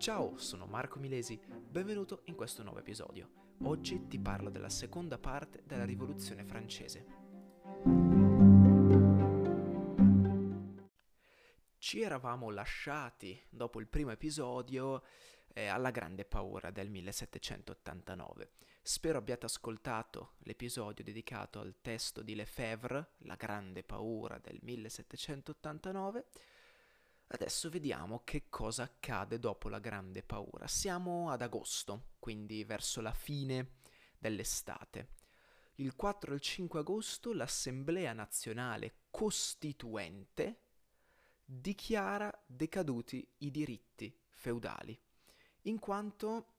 Ciao, sono Marco Milesi, benvenuto in questo nuovo episodio. Oggi ti parlo della seconda parte della Rivoluzione francese. Ci eravamo lasciati dopo il primo episodio eh, alla grande paura del 1789. Spero abbiate ascoltato l'episodio dedicato al testo di Lefebvre, La grande paura del 1789. Adesso vediamo che cosa accade dopo la grande paura. Siamo ad agosto, quindi verso la fine dell'estate. Il 4 e il 5 agosto l'Assemblea nazionale costituente dichiara decaduti i diritti feudali, in quanto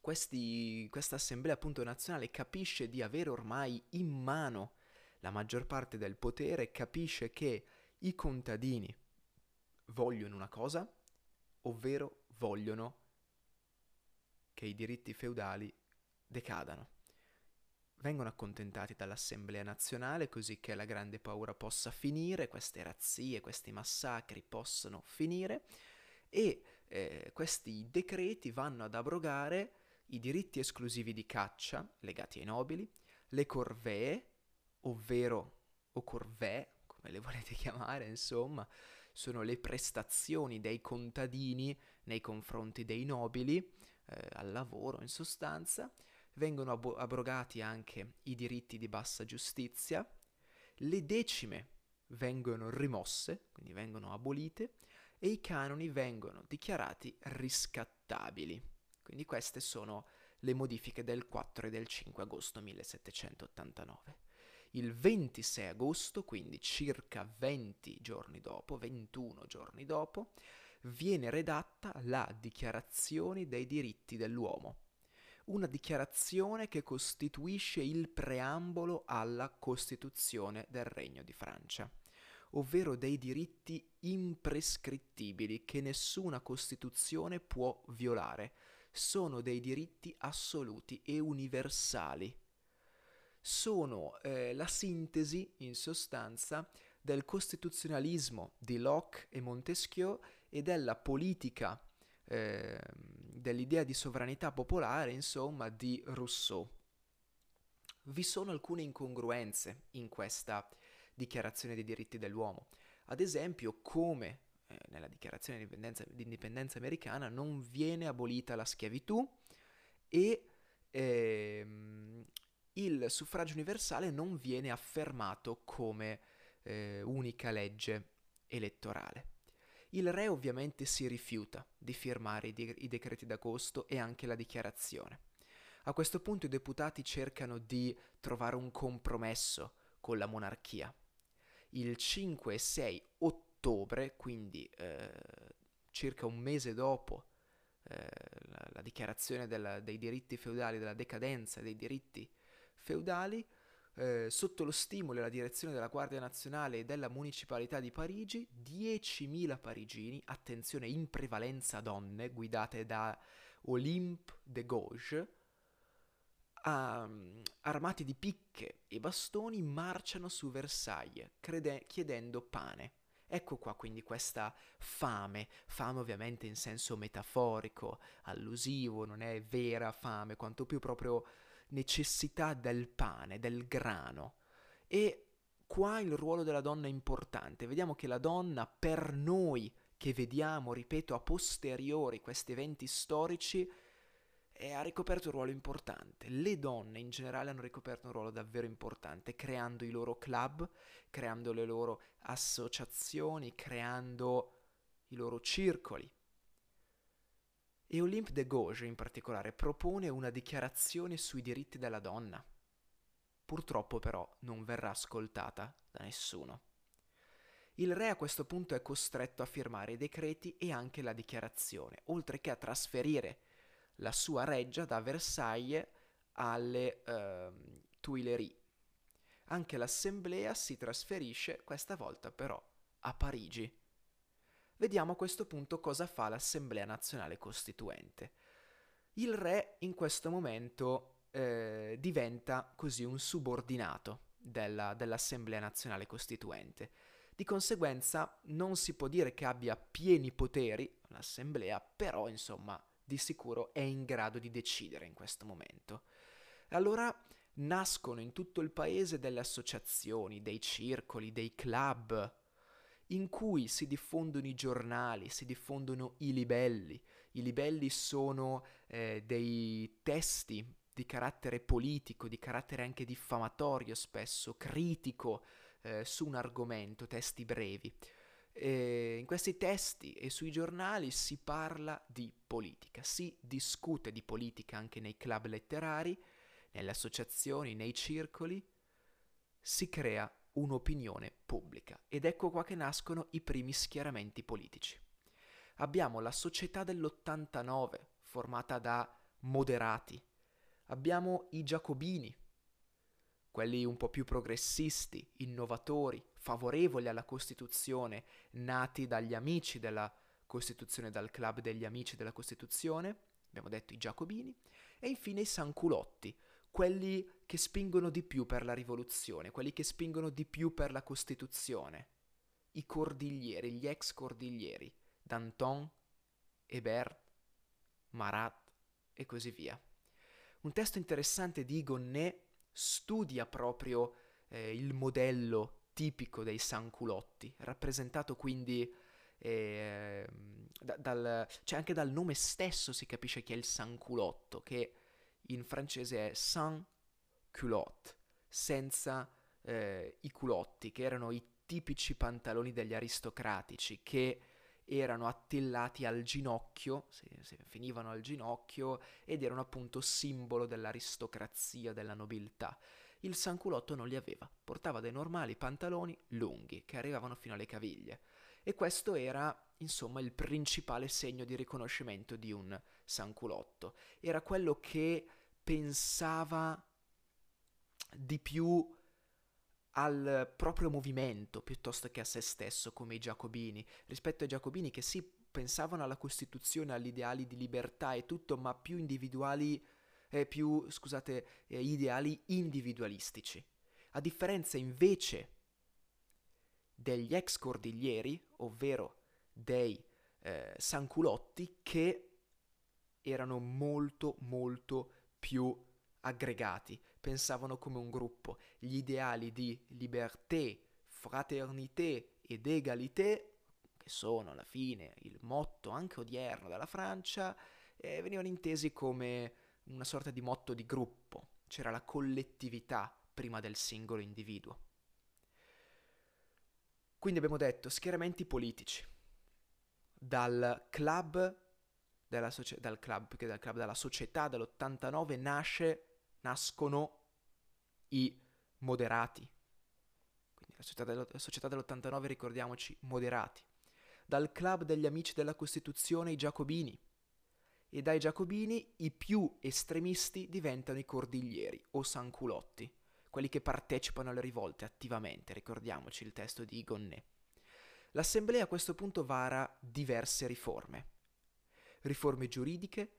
questa assemblea nazionale capisce di avere ormai in mano la maggior parte del potere, capisce che i contadini vogliono una cosa, ovvero vogliono che i diritti feudali decadano. Vengono accontentati dall'Assemblea nazionale così che la grande paura possa finire, queste razzie, questi massacri possano finire e eh, questi decreti vanno ad abrogare i diritti esclusivi di caccia legati ai nobili, le corvee, ovvero o corvée, come le volete chiamare, insomma, sono le prestazioni dei contadini nei confronti dei nobili, eh, al lavoro in sostanza, vengono ab- abrogati anche i diritti di bassa giustizia, le decime vengono rimosse, quindi vengono abolite, e i canoni vengono dichiarati riscattabili. Quindi queste sono le modifiche del 4 e del 5 agosto 1789. Il 26 agosto, quindi circa 20 giorni dopo, 21 giorni dopo, viene redatta la Dichiarazione dei diritti dell'uomo, una dichiarazione che costituisce il preambolo alla Costituzione del Regno di Francia, ovvero dei diritti imprescrittibili che nessuna Costituzione può violare, sono dei diritti assoluti e universali. Sono eh, la sintesi, in sostanza, del costituzionalismo di Locke e Montesquieu e della politica eh, dell'idea di sovranità popolare, insomma, di Rousseau. Vi sono alcune incongruenze in questa dichiarazione dei diritti dell'uomo. Ad esempio, come eh, nella dichiarazione di indipendenza, di indipendenza, americana non viene abolita la schiavitù e ehm, il suffragio universale non viene affermato come eh, unica legge elettorale. Il re ovviamente si rifiuta di firmare i, de- i decreti d'agosto e anche la dichiarazione. A questo punto i deputati cercano di trovare un compromesso con la monarchia. Il 5 e 6 ottobre quindi eh, circa un mese dopo eh, la, la, dichiarazione della, dei diritti feudali, della decadenza dei diritti feudali, eh, sotto lo stimolo e la direzione della Guardia Nazionale e della Municipalità di Parigi, 10.000 parigini, attenzione in prevalenza donne, guidate da Olympe de Gauche, um, armati di picche e bastoni, marciano su Versailles, crede- chiedendo pane. Ecco qua quindi questa fame, fame ovviamente in senso metaforico, allusivo, non è vera fame, quanto più proprio necessità del pane, del grano. E qua il ruolo della donna è importante. Vediamo che la donna per noi che vediamo, ripeto, a posteriori questi eventi storici, e ha ricoperto un ruolo importante. Le donne in generale hanno ricoperto un ruolo davvero importante, creando i loro club, creando le loro associazioni, creando i loro circoli. E Olympe de Gauche in particolare propone una dichiarazione sui diritti della donna. Purtroppo però non verrà ascoltata da nessuno. Il re a questo punto è costretto a firmare i decreti e anche la dichiarazione, oltre che a trasferire la sua reggia da Versailles alle uh, Tuileries. Anche l'assemblea si trasferisce, questa volta però, a Parigi. Vediamo a questo punto cosa fa l'Assemblea Nazionale Costituente. Il re in questo momento eh, diventa così un subordinato della, dell'Assemblea Nazionale Costituente. Di conseguenza non si può dire che abbia pieni poteri, l'assemblea, però insomma di sicuro è in grado di decidere in questo momento. Allora nascono in tutto il paese delle associazioni, dei circoli, dei club, in cui si diffondono i giornali, si diffondono i libelli. I libelli sono eh, dei testi di carattere politico, di carattere anche diffamatorio spesso, critico eh, su un argomento, testi brevi. E in questi testi e sui giornali si parla di politica, si discute di politica anche nei club letterari, nelle associazioni, nei circoli, si crea un'opinione pubblica ed ecco qua che nascono i primi schieramenti politici. Abbiamo la società dell'89 formata da moderati, abbiamo i giacobini, quelli un po' più progressisti, innovatori, favorevoli alla Costituzione, nati dagli amici della Costituzione, dal club degli amici della Costituzione, abbiamo detto i giacobini, e infine i sanculotti, quelli che spingono di più per la rivoluzione, quelli che spingono di più per la Costituzione, i cordiglieri, gli ex cordiglieri, Danton, Hébert, Marat e così via. Un testo interessante di Gonnet studia proprio eh, il modello tipico dei sanculotti, rappresentato quindi eh, da, dal, cioè anche dal nome stesso si capisce che è il sanculotto, che in francese è sans culotte, senza eh, i culotti, che erano i tipici pantaloni degli aristocratici, che erano attillati al ginocchio, se, se finivano al ginocchio, ed erano appunto simbolo dell'aristocrazia, della nobiltà. Il sanculotto non li aveva, portava dei normali pantaloni lunghi che arrivavano fino alle caviglie. E questo era, insomma, il principale segno di riconoscimento di un sanculotto. Era quello che pensava di più al proprio movimento piuttosto che a se stesso, come i giacobini, rispetto ai giacobini che sì pensavano alla Costituzione, agli ideali di libertà e tutto, ma più individuali, eh, più, scusate, eh, ideali individualistici. A differenza invece degli ex cordiglieri, ovvero dei eh, sanculotti, che erano molto molto più aggregati, pensavano come un gruppo. Gli ideali di liberté, fraternité ed égalité, che sono alla fine il motto anche odierno della Francia, eh, venivano intesi come una sorta di motto di gruppo. C'era la collettività prima del singolo individuo. Quindi abbiamo detto schieramenti politici. Dal club, socie- dal club, dal club della società dell'89 nasce nascono i moderati. Quindi la società, dello, la società dell'89, ricordiamoci, moderati. Dal club degli amici della Costituzione i giacobini. E dai giacobini i più estremisti diventano i cordiglieri o sanculotti, quelli che partecipano alle rivolte attivamente, ricordiamoci il testo di Gonnet. L'Assemblea a questo punto vara diverse riforme. Riforme giuridiche,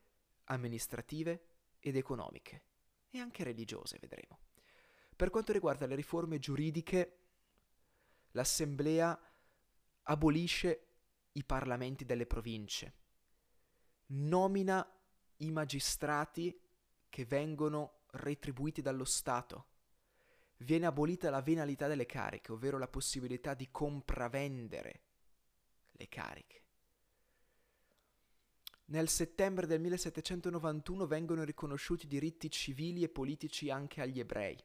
amministrative ed economiche e anche religiose, vedremo. Per quanto riguarda le riforme giuridiche, l'Assemblea abolisce i parlamenti delle province, nomina i magistrati che vengono retribuiti dallo Stato, viene abolita la venalità delle cariche, ovvero la possibilità di compravendere le cariche. Nel settembre del 1791 vengono riconosciuti diritti civili e politici anche agli ebrei.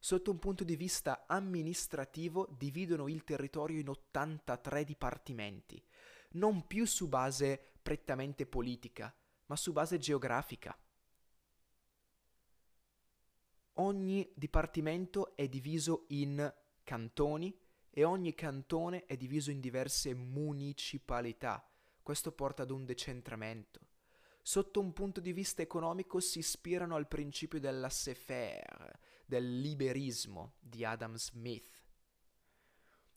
Sotto un punto di vista amministrativo dividono il territorio in 83 dipartimenti, non più su base prettamente politica, ma su base geografica. Ogni dipartimento è diviso in cantoni e ogni cantone è diviso in diverse municipalità questo porta ad un decentramento. Sotto un punto di vista economico si ispirano al principio della laissez-faire, del liberismo di Adam Smith.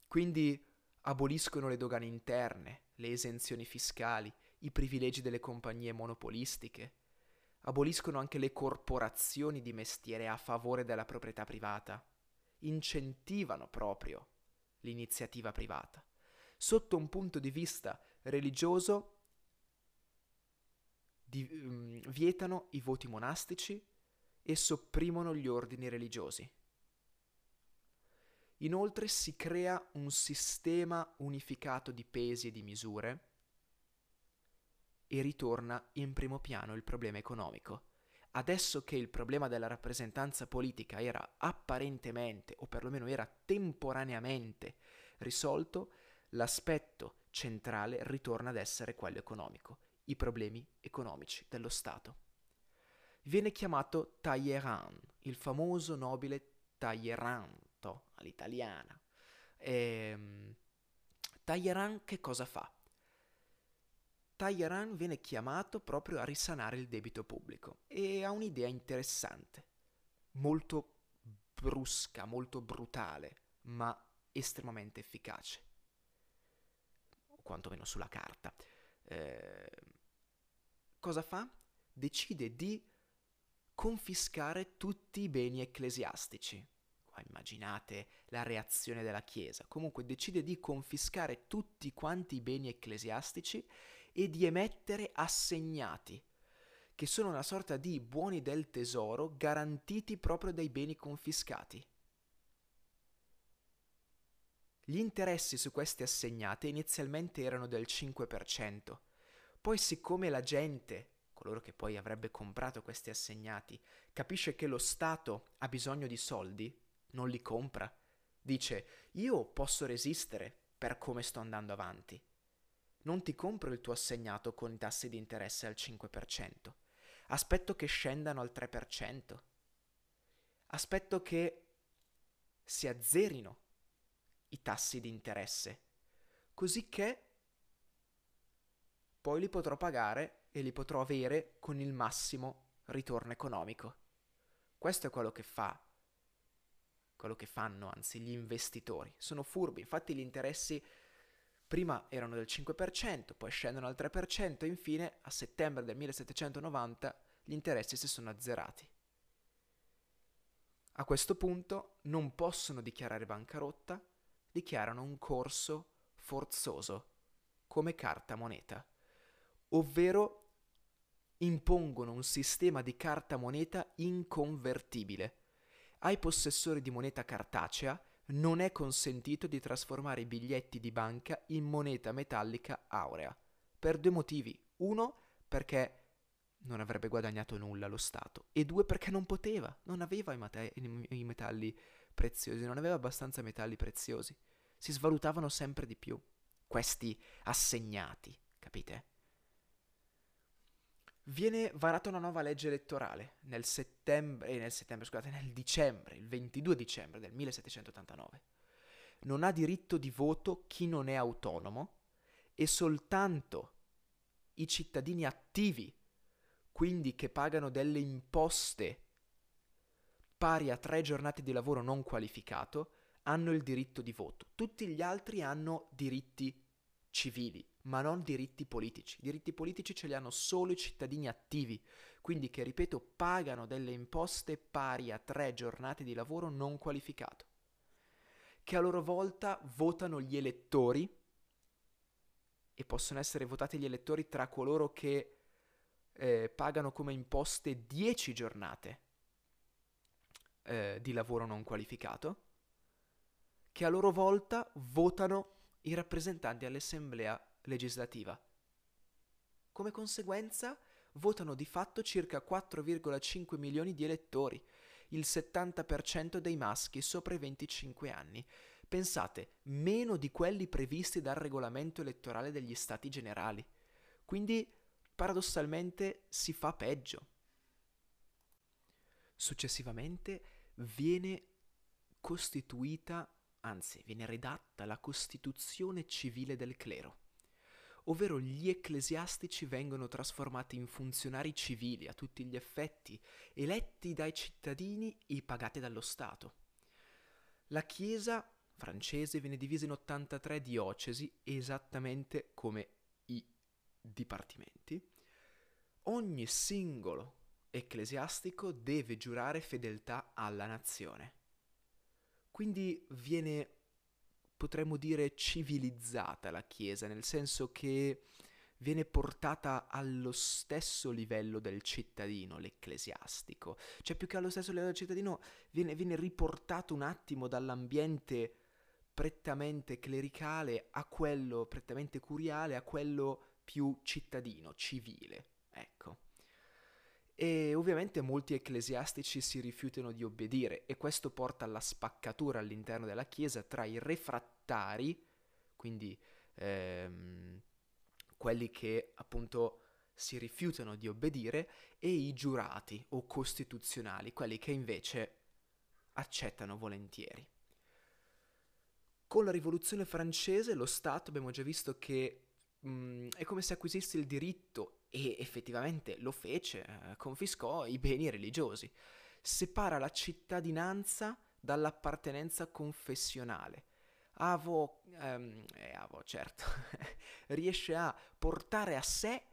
Quindi aboliscono le dogane interne, le esenzioni fiscali, i privilegi delle compagnie monopolistiche. Aboliscono anche le corporazioni di mestiere a favore della proprietà privata. Incentivano proprio l'iniziativa privata. Sotto un punto di vista religioso di, um, vietano i voti monastici e sopprimono gli ordini religiosi. Inoltre si crea un sistema unificato di pesi e di misure e ritorna in primo piano il problema economico. Adesso che il problema della rappresentanza politica era apparentemente, o perlomeno era temporaneamente, risolto, l'aspetto centrale ritorna ad essere quello economico, i problemi economici dello Stato. Viene chiamato Talleyrand, il famoso nobile Talleyrand all'italiana. E, ehm, Talleyrand che cosa fa? Talleyrand viene chiamato proprio a risanare il debito pubblico e ha un'idea interessante, molto brusca, molto brutale, ma estremamente efficace, quantomeno sulla carta. Eh, cosa fa? Decide di confiscare tutti i beni ecclesiastici. Qua immaginate la reazione della Chiesa. Comunque decide di confiscare tutti quanti i beni ecclesiastici e di emettere assegnati, che sono una sorta di buoni del tesoro garantiti proprio dai beni confiscati. Gli interessi su questi assegnati inizialmente erano del 5%, poi siccome la gente, coloro che poi avrebbe comprato questi assegnati, capisce che lo Stato ha bisogno di soldi, non li compra. Dice, io posso resistere per come sto andando avanti non ti compro il tuo assegnato con i tassi di interesse al 5%. Aspetto che scendano al 3%. Aspetto che si azzerino i tassi di interesse, così che poi li potrò pagare e li potrò avere con il massimo ritorno economico. Questo è quello che fa, quello che fanno anzi gli investitori. Sono furbi, infatti gli interessi Prima erano del 5%, poi scendono al 3% e infine a settembre del 1790 gli interessi si sono azzerati. A questo punto non possono dichiarare bancarotta, dichiarano un corso forzoso come carta moneta, ovvero impongono un sistema di carta moneta inconvertibile. Ai possessori di moneta cartacea non è consentito di trasformare i biglietti di banca in moneta metallica aurea. Per due motivi. Uno, perché non avrebbe guadagnato nulla lo Stato. E due, perché non poteva, non aveva i, mate- i metalli preziosi, non aveva abbastanza metalli preziosi. Si svalutavano sempre di più questi assegnati, capite? viene varata una nuova legge elettorale nel settembre, eh, nel settembre, scusate, nel dicembre, il 22 dicembre del 1789. Non ha diritto di voto chi non è autonomo e soltanto i cittadini attivi, quindi che pagano delle imposte pari a tre giornate di lavoro non qualificato, hanno il diritto di voto. Tutti gli altri hanno diritti civili, ma non diritti politici. I diritti politici ce li hanno solo i cittadini attivi, quindi che, ripeto, pagano delle imposte pari a tre giornate di lavoro non qualificato, che a loro volta votano gli elettori e possono essere votati gli elettori tra coloro che eh, pagano come imposte 10 giornate eh, di lavoro non qualificato, che a loro volta votano i rappresentanti all'assemblea legislativa. Come conseguenza votano di fatto circa 4,5 milioni di elettori, il 70% dei maschi sopra i 25 anni. Pensate, meno di quelli previsti dal regolamento elettorale degli Stati generali. Quindi, paradossalmente, si fa peggio. Successivamente viene costituita, anzi viene redatta la Costituzione civile del clero ovvero gli ecclesiastici vengono trasformati in funzionari civili a tutti gli effetti, eletti dai cittadini e pagati dallo Stato. La Chiesa francese viene divisa in 83 diocesi, esattamente come i dipartimenti. Ogni singolo ecclesiastico deve giurare fedeltà alla nazione. Quindi viene potremmo dire civilizzata la Chiesa, nel senso che viene portata allo stesso livello del cittadino, l'ecclesiastico. Cioè più che allo stesso livello del cittadino viene, viene riportato un attimo dall'ambiente prettamente clericale a quello prettamente curiale, a quello più cittadino, civile. Ecco. E ovviamente molti ecclesiastici si rifiutano di obbedire e questo porta alla spaccatura all'interno della Chiesa tra i refrattari, quindi ehm, quelli che appunto si rifiutano di obbedire, e i giurati o costituzionali, quelli che invece accettano volentieri. Con la rivoluzione francese lo Stato abbiamo già visto che mh, è come se acquisisse il diritto, e effettivamente lo fece, eh, confiscò i beni religiosi, separa la cittadinanza dall'appartenenza confessionale. Avo, ehm, eh, Avo certo, riesce a portare a sé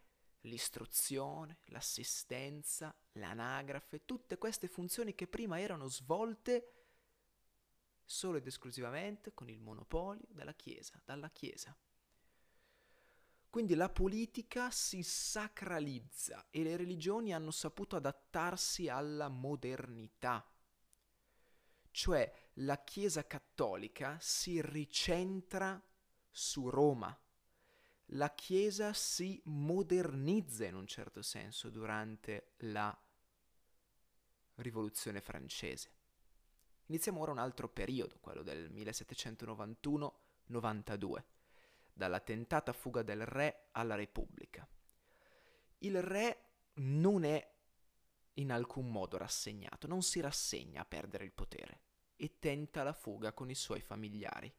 l'istruzione, l'assistenza, l'anagrafe, tutte queste funzioni che prima erano svolte solo ed esclusivamente con il monopolio della Chiesa, dalla Chiesa. Quindi la politica si sacralizza e le religioni hanno saputo adattarsi alla modernità. Cioè la Chiesa cattolica si ricentra su Roma. La Chiesa si modernizza in un certo senso durante la rivoluzione francese. Iniziamo ora un altro periodo, quello del 1791-92, dalla tentata fuga del re alla Repubblica. Il re non è in alcun modo rassegnato, non si rassegna a perdere il potere e tenta la fuga con i suoi familiari.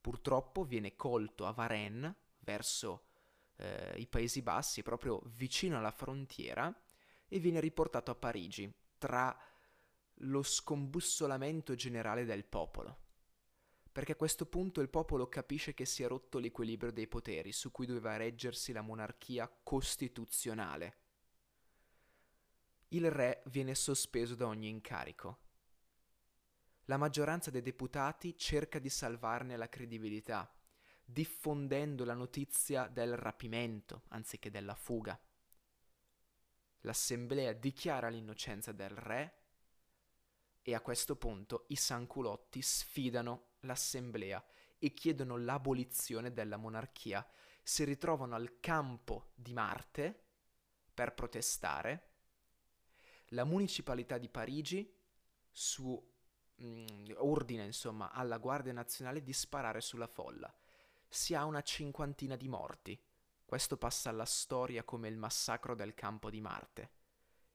Purtroppo viene colto a Varennes, verso eh, i Paesi Bassi, proprio vicino alla frontiera, e viene riportato a Parigi, tra lo scombussolamento generale del popolo. Perché a questo punto il popolo capisce che si è rotto l'equilibrio dei poteri su cui doveva reggersi la monarchia costituzionale. Il re viene sospeso da ogni incarico. La maggioranza dei deputati cerca di salvarne la credibilità, diffondendo la notizia del rapimento anziché della fuga. L'assemblea dichiara l'innocenza del re e a questo punto i sanculotti sfidano l'assemblea e chiedono l'abolizione della monarchia. Si ritrovano al campo di Marte per protestare. La municipalità di Parigi su mh, mm, ordina insomma alla Guardia Nazionale di sparare sulla folla. Si ha una cinquantina di morti. Questo passa alla storia come il massacro del campo di Marte.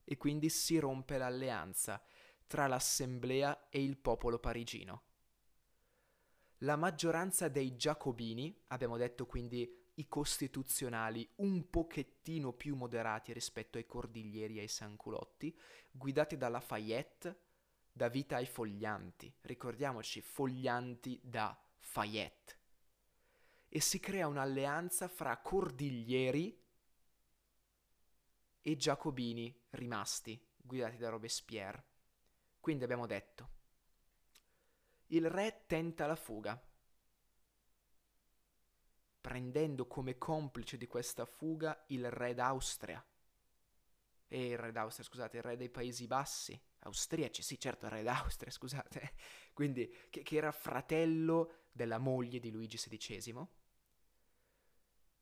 E quindi si rompe l'alleanza tra l'assemblea e il popolo parigino. La maggioranza dei giacobini, abbiamo detto quindi i costituzionali un pochettino più moderati rispetto ai cordiglieri e ai sanculotti, guidati da Lafayette, dà vita ai foglianti. Ricordiamoci, foglianti da Fayette. E si crea un'alleanza fra cordiglieri e giacobini rimasti, guidati da Robespierre. Quindi abbiamo detto, il re tenta la fuga, prendendo come complice di questa fuga il re d'Austria. E il re d'Austria, scusate, il re dei Paesi Bassi, austriaci, sì certo, il re d'Austria, scusate, quindi che, che era fratello della moglie di Luigi XVI,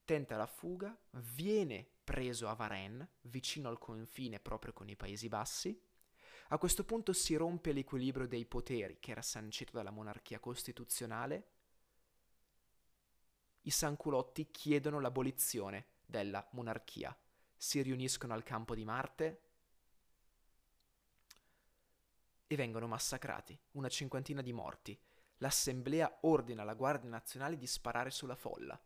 tenta la fuga, viene preso a Varennes, vicino al confine proprio con i Paesi Bassi, a questo punto si rompe l'equilibrio dei poteri che era sancito dalla monarchia costituzionale. I sanculotti chiedono l'abolizione della monarchia. Si riuniscono al campo di Marte e vengono massacrati, una cinquantina di morti. L'assemblea ordina alla Guardia Nazionale di sparare sulla folla.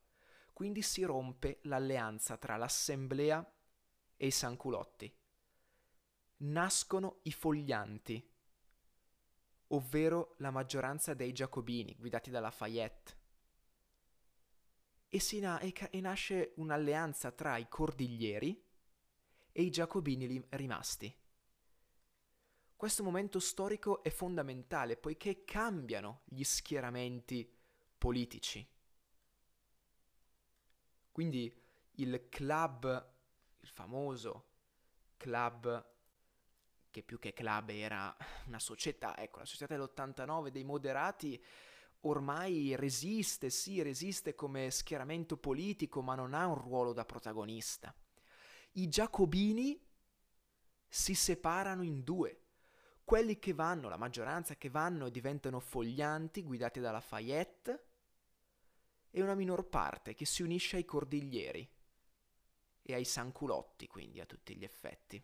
Quindi si rompe l'alleanza tra l'assemblea e i sanculotti nascono i foglianti, ovvero la maggioranza dei giacobini guidati da Lafayette. E, na- e, ca- e nasce un'alleanza tra i cordiglieri e i giacobini li- rimasti. Questo momento storico è fondamentale poiché cambiano gli schieramenti politici. Quindi il club, il famoso club che più che club era una società, ecco, la società dell'89 dei moderati ormai resiste, sì, resiste come schieramento politico, ma non ha un ruolo da protagonista. I giacobini si separano in due. Quelli che vanno, la maggioranza che vanno e diventano foglianti, guidati da Lafayette, e una minor parte che si unisce ai cordiglieri e ai sanculotti, quindi a tutti gli effetti.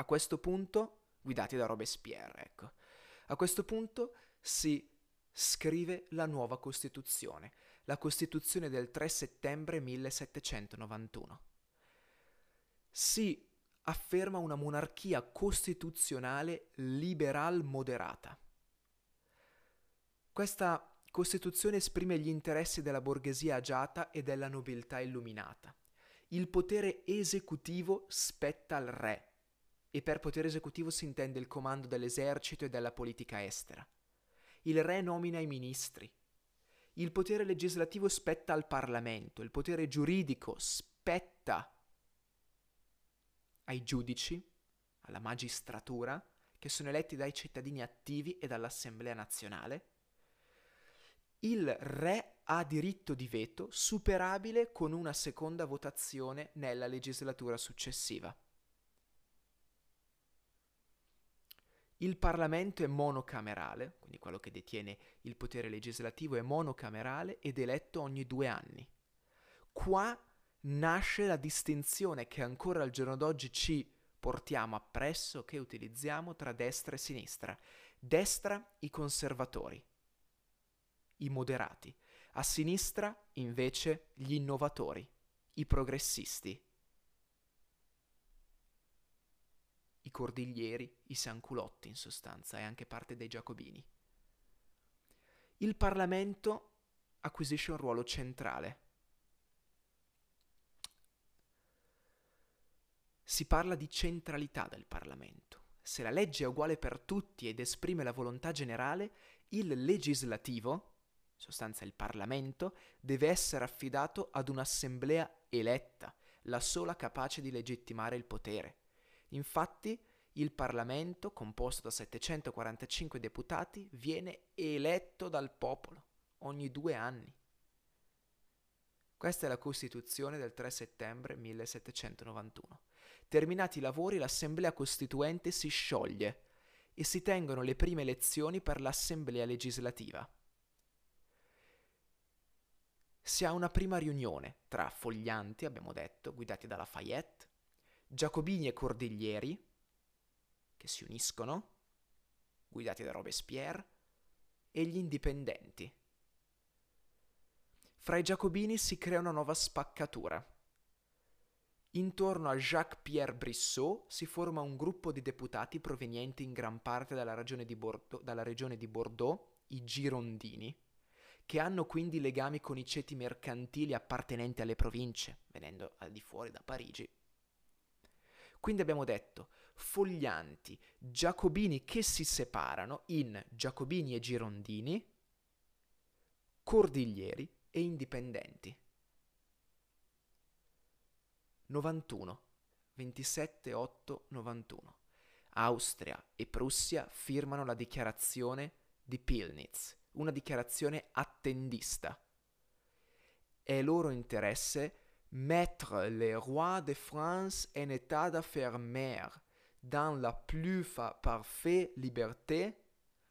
A questo punto, guidati da Robespierre, ecco, a questo punto si scrive la nuova Costituzione, la Costituzione del 3 settembre 1791. Si afferma una monarchia costituzionale liberal moderata. Questa Costituzione esprime gli interessi della borghesia agiata e della nobiltà illuminata. Il potere esecutivo spetta al re, e per potere esecutivo si intende il comando dell'esercito e della politica estera. Il re nomina i ministri. Il potere legislativo spetta al Parlamento, il potere giuridico spetta ai giudici, alla magistratura, che sono eletti dai cittadini attivi e dall'Assemblea nazionale, il re ha diritto di veto superabile con una seconda votazione nella legislatura successiva. Il Parlamento è monocamerale, quindi quello che detiene il potere legislativo è monocamerale ed eletto ogni due anni. Qua nasce la distinzione che ancora al giorno d'oggi ci portiamo appresso, che utilizziamo tra destra e sinistra. Destra i conservatori, i moderati, a sinistra invece gli innovatori, i progressisti, i cordiglieri, i sanculotti in sostanza e anche parte dei giacobini. Il Parlamento acquisisce un ruolo centrale. Si parla di centralità del Parlamento. Se la legge è uguale per tutti ed esprime la volontà generale, il legislativo, in sostanza il Parlamento, deve essere affidato ad un'assemblea eletta, la sola capace di legittimare il potere. Infatti, il Parlamento, composto da 745 deputati, viene eletto dal popolo ogni due anni. Questa è la Costituzione del 3 settembre 1791. Terminati i lavori, l'Assemblea Costituente si scioglie e si tengono le prime elezioni per l'Assemblea legislativa si ha una prima riunione tra foglianti, abbiamo detto, guidati da Lafayette, giacobini e cordiglieri, che si uniscono, guidati da Robespierre, e gli indipendenti. Fra i giacobini si crea una nuova spaccatura. Intorno a Jacques-Pierre Brissot si forma un gruppo di deputati provenienti in gran parte dalla regione di Bordeaux, regione di Bordeaux i Girondini che hanno quindi legami con i ceti mercantili appartenenti alle province, venendo al di fuori da Parigi. Quindi abbiamo detto foglianti, giacobini che si separano in giacobini e girondini, cordiglieri e indipendenti. 91, 27 8 91. Austria e Prussia firmano la dichiarazione di Pilnitz una dichiarazione attendista. È loro interesse mettre le rois de France en état d'affermer dans la plus fa- parfaite liberté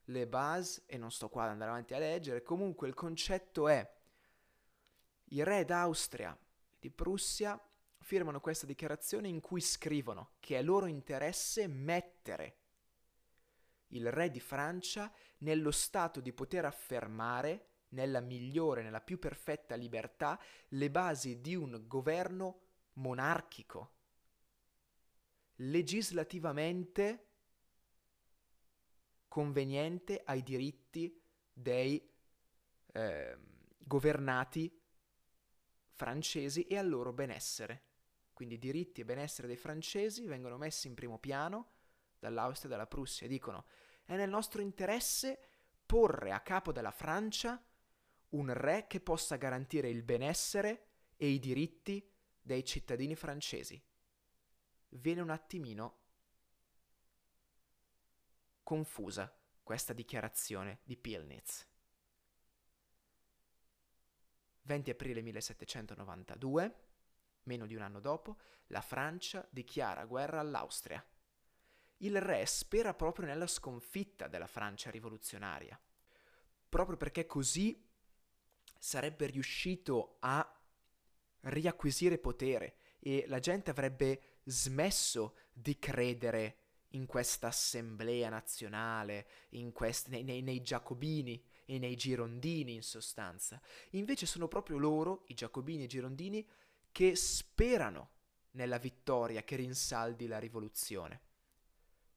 le base, e non sto qua ad andare avanti a leggere, comunque il concetto è i re d'Austria e di Prussia firmano questa dichiarazione in cui scrivono che è loro interesse mettere il re di Francia nello stato di poter affermare, nella migliore, nella più perfetta libertà, le basi di un governo monarchico, legislativamente conveniente ai diritti dei eh, governati francesi e al loro benessere. Quindi diritti e benessere dei francesi vengono messi in primo piano dall'Austria e dalla Prussia e dicono è nel nostro interesse porre a capo della Francia un re che possa garantire il benessere e i diritti dei cittadini francesi. Viene un attimino confusa questa dichiarazione di Pilnitz. 20 aprile 1792, meno di un anno dopo, la Francia dichiara guerra all'Austria. Il re spera proprio nella sconfitta della Francia rivoluzionaria, proprio perché così sarebbe riuscito a riacquisire potere e la gente avrebbe smesso di credere in questa assemblea nazionale, quest- nei, nei, nei giacobini e nei girondini in sostanza. Invece sono proprio loro, i giacobini e i girondini, che sperano nella vittoria che rinsaldi la rivoluzione.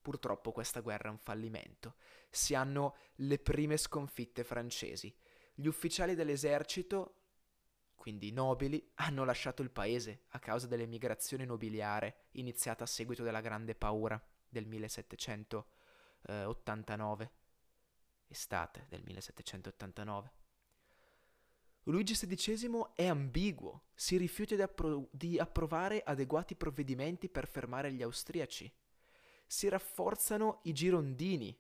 Purtroppo questa guerra è un fallimento. Si hanno le prime sconfitte francesi. Gli ufficiali dell'esercito, quindi i nobili, hanno lasciato il paese a causa dell'emigrazione nobiliare iniziata a seguito della Grande Paura del 1789, estate del 1789. Luigi XVI è ambiguo, si rifiuta di, appro- di, approvare adeguati provvedimenti per fermare gli austriaci. Si rafforzano i girondini,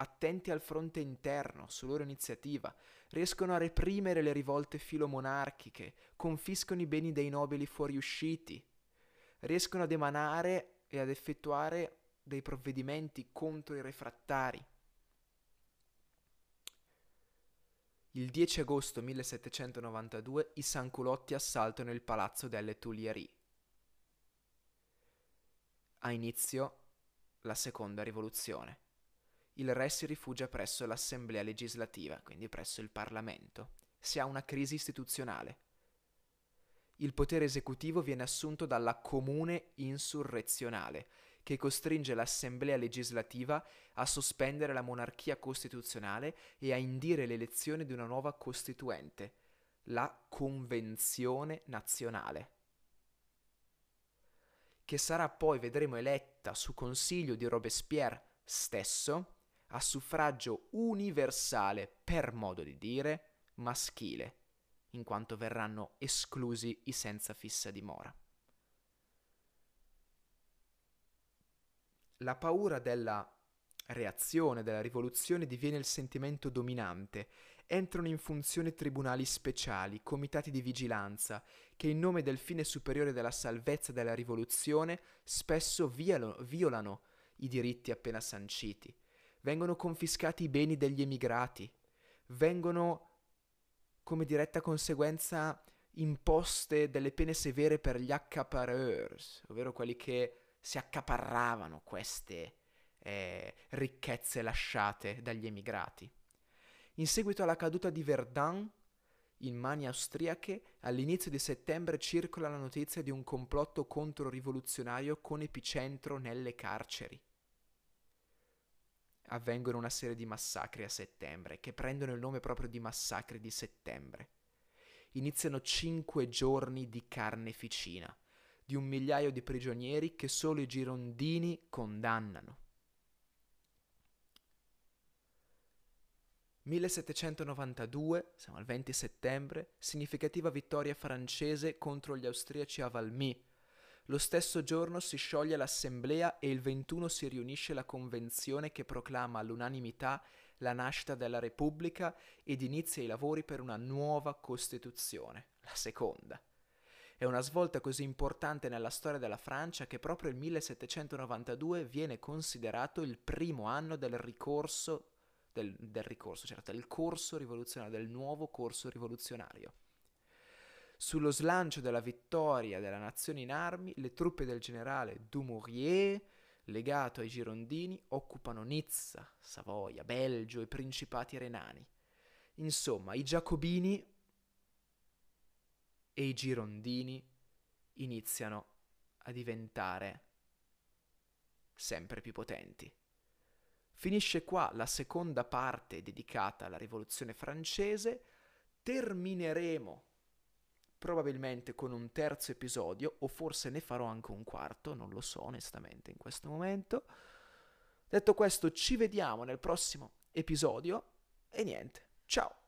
attenti al fronte interno, su loro iniziativa, riescono a reprimere le rivolte filomonarchiche, confiscano i beni dei nobili fuoriusciti, riescono ad emanare e ad effettuare dei provvedimenti contro i refrattari. Il 10 agosto 1792 i Sanculotti assaltano il palazzo delle Tuileries. Ha inizio la seconda rivoluzione. Il re si rifugia presso l'assemblea legislativa, quindi presso il Parlamento. Si ha una crisi istituzionale il potere esecutivo viene assunto dalla comune insurrezionale, che costringe l'Assemblea legislativa a sospendere la monarchia costituzionale e a indire l'elezione di una nuova costituente, la Convenzione nazionale, che sarà poi, vedremo, eletta su consiglio di Robespierre stesso, a suffragio universale, per modo di dire, maschile in quanto verranno esclusi i senza fissa dimora. La paura della reazione, della rivoluzione diviene il sentimento dominante. Entrano in funzione tribunali speciali, comitati di vigilanza, che in nome del fine superiore della salvezza della rivoluzione spesso violano, violano i diritti appena sanciti. Vengono confiscati i beni degli emigrati, vengono come diretta conseguenza imposte delle pene severe per gli accapareurs, ovvero quelli che si accaparravano queste eh, ricchezze lasciate dagli emigrati. In seguito alla caduta di Verdun, in mani austriache, all'inizio di settembre circola la notizia di un complotto controrivoluzionario con epicentro nelle carceri avvengono una serie di massacri a settembre, che prendono il nome proprio di massacri di settembre. Iniziano cinque giorni di carneficina, di un migliaio di prigionieri che solo i girondini condannano. 1792, siamo al 20 settembre, significativa vittoria francese contro gli austriaci a Valmy, lo stesso giorno si scioglie l'assemblea e il 21 si riunisce la convenzione che proclama all'unanimità la nascita della Repubblica ed inizia i lavori per una nuova Costituzione, la seconda. È una svolta così importante nella storia della Francia che proprio il 1792 viene considerato il primo anno del ricorso, del, del ricorso, certo, del corso rivoluzionario, del nuovo corso rivoluzionario. Sullo slancio della vittoria della nazione in armi, le truppe del generale Dumouriez, legato ai girondini, occupano Nizza, Savoia, Belgio e principati renani. Insomma, i giacobini e i girondini iniziano a diventare sempre più potenti. Finisce qua la seconda parte dedicata alla rivoluzione francese, termineremo probabilmente con un terzo episodio, o forse ne farò anche un quarto, non lo so onestamente in questo momento. Detto questo, ci vediamo nel prossimo episodio e niente, ciao!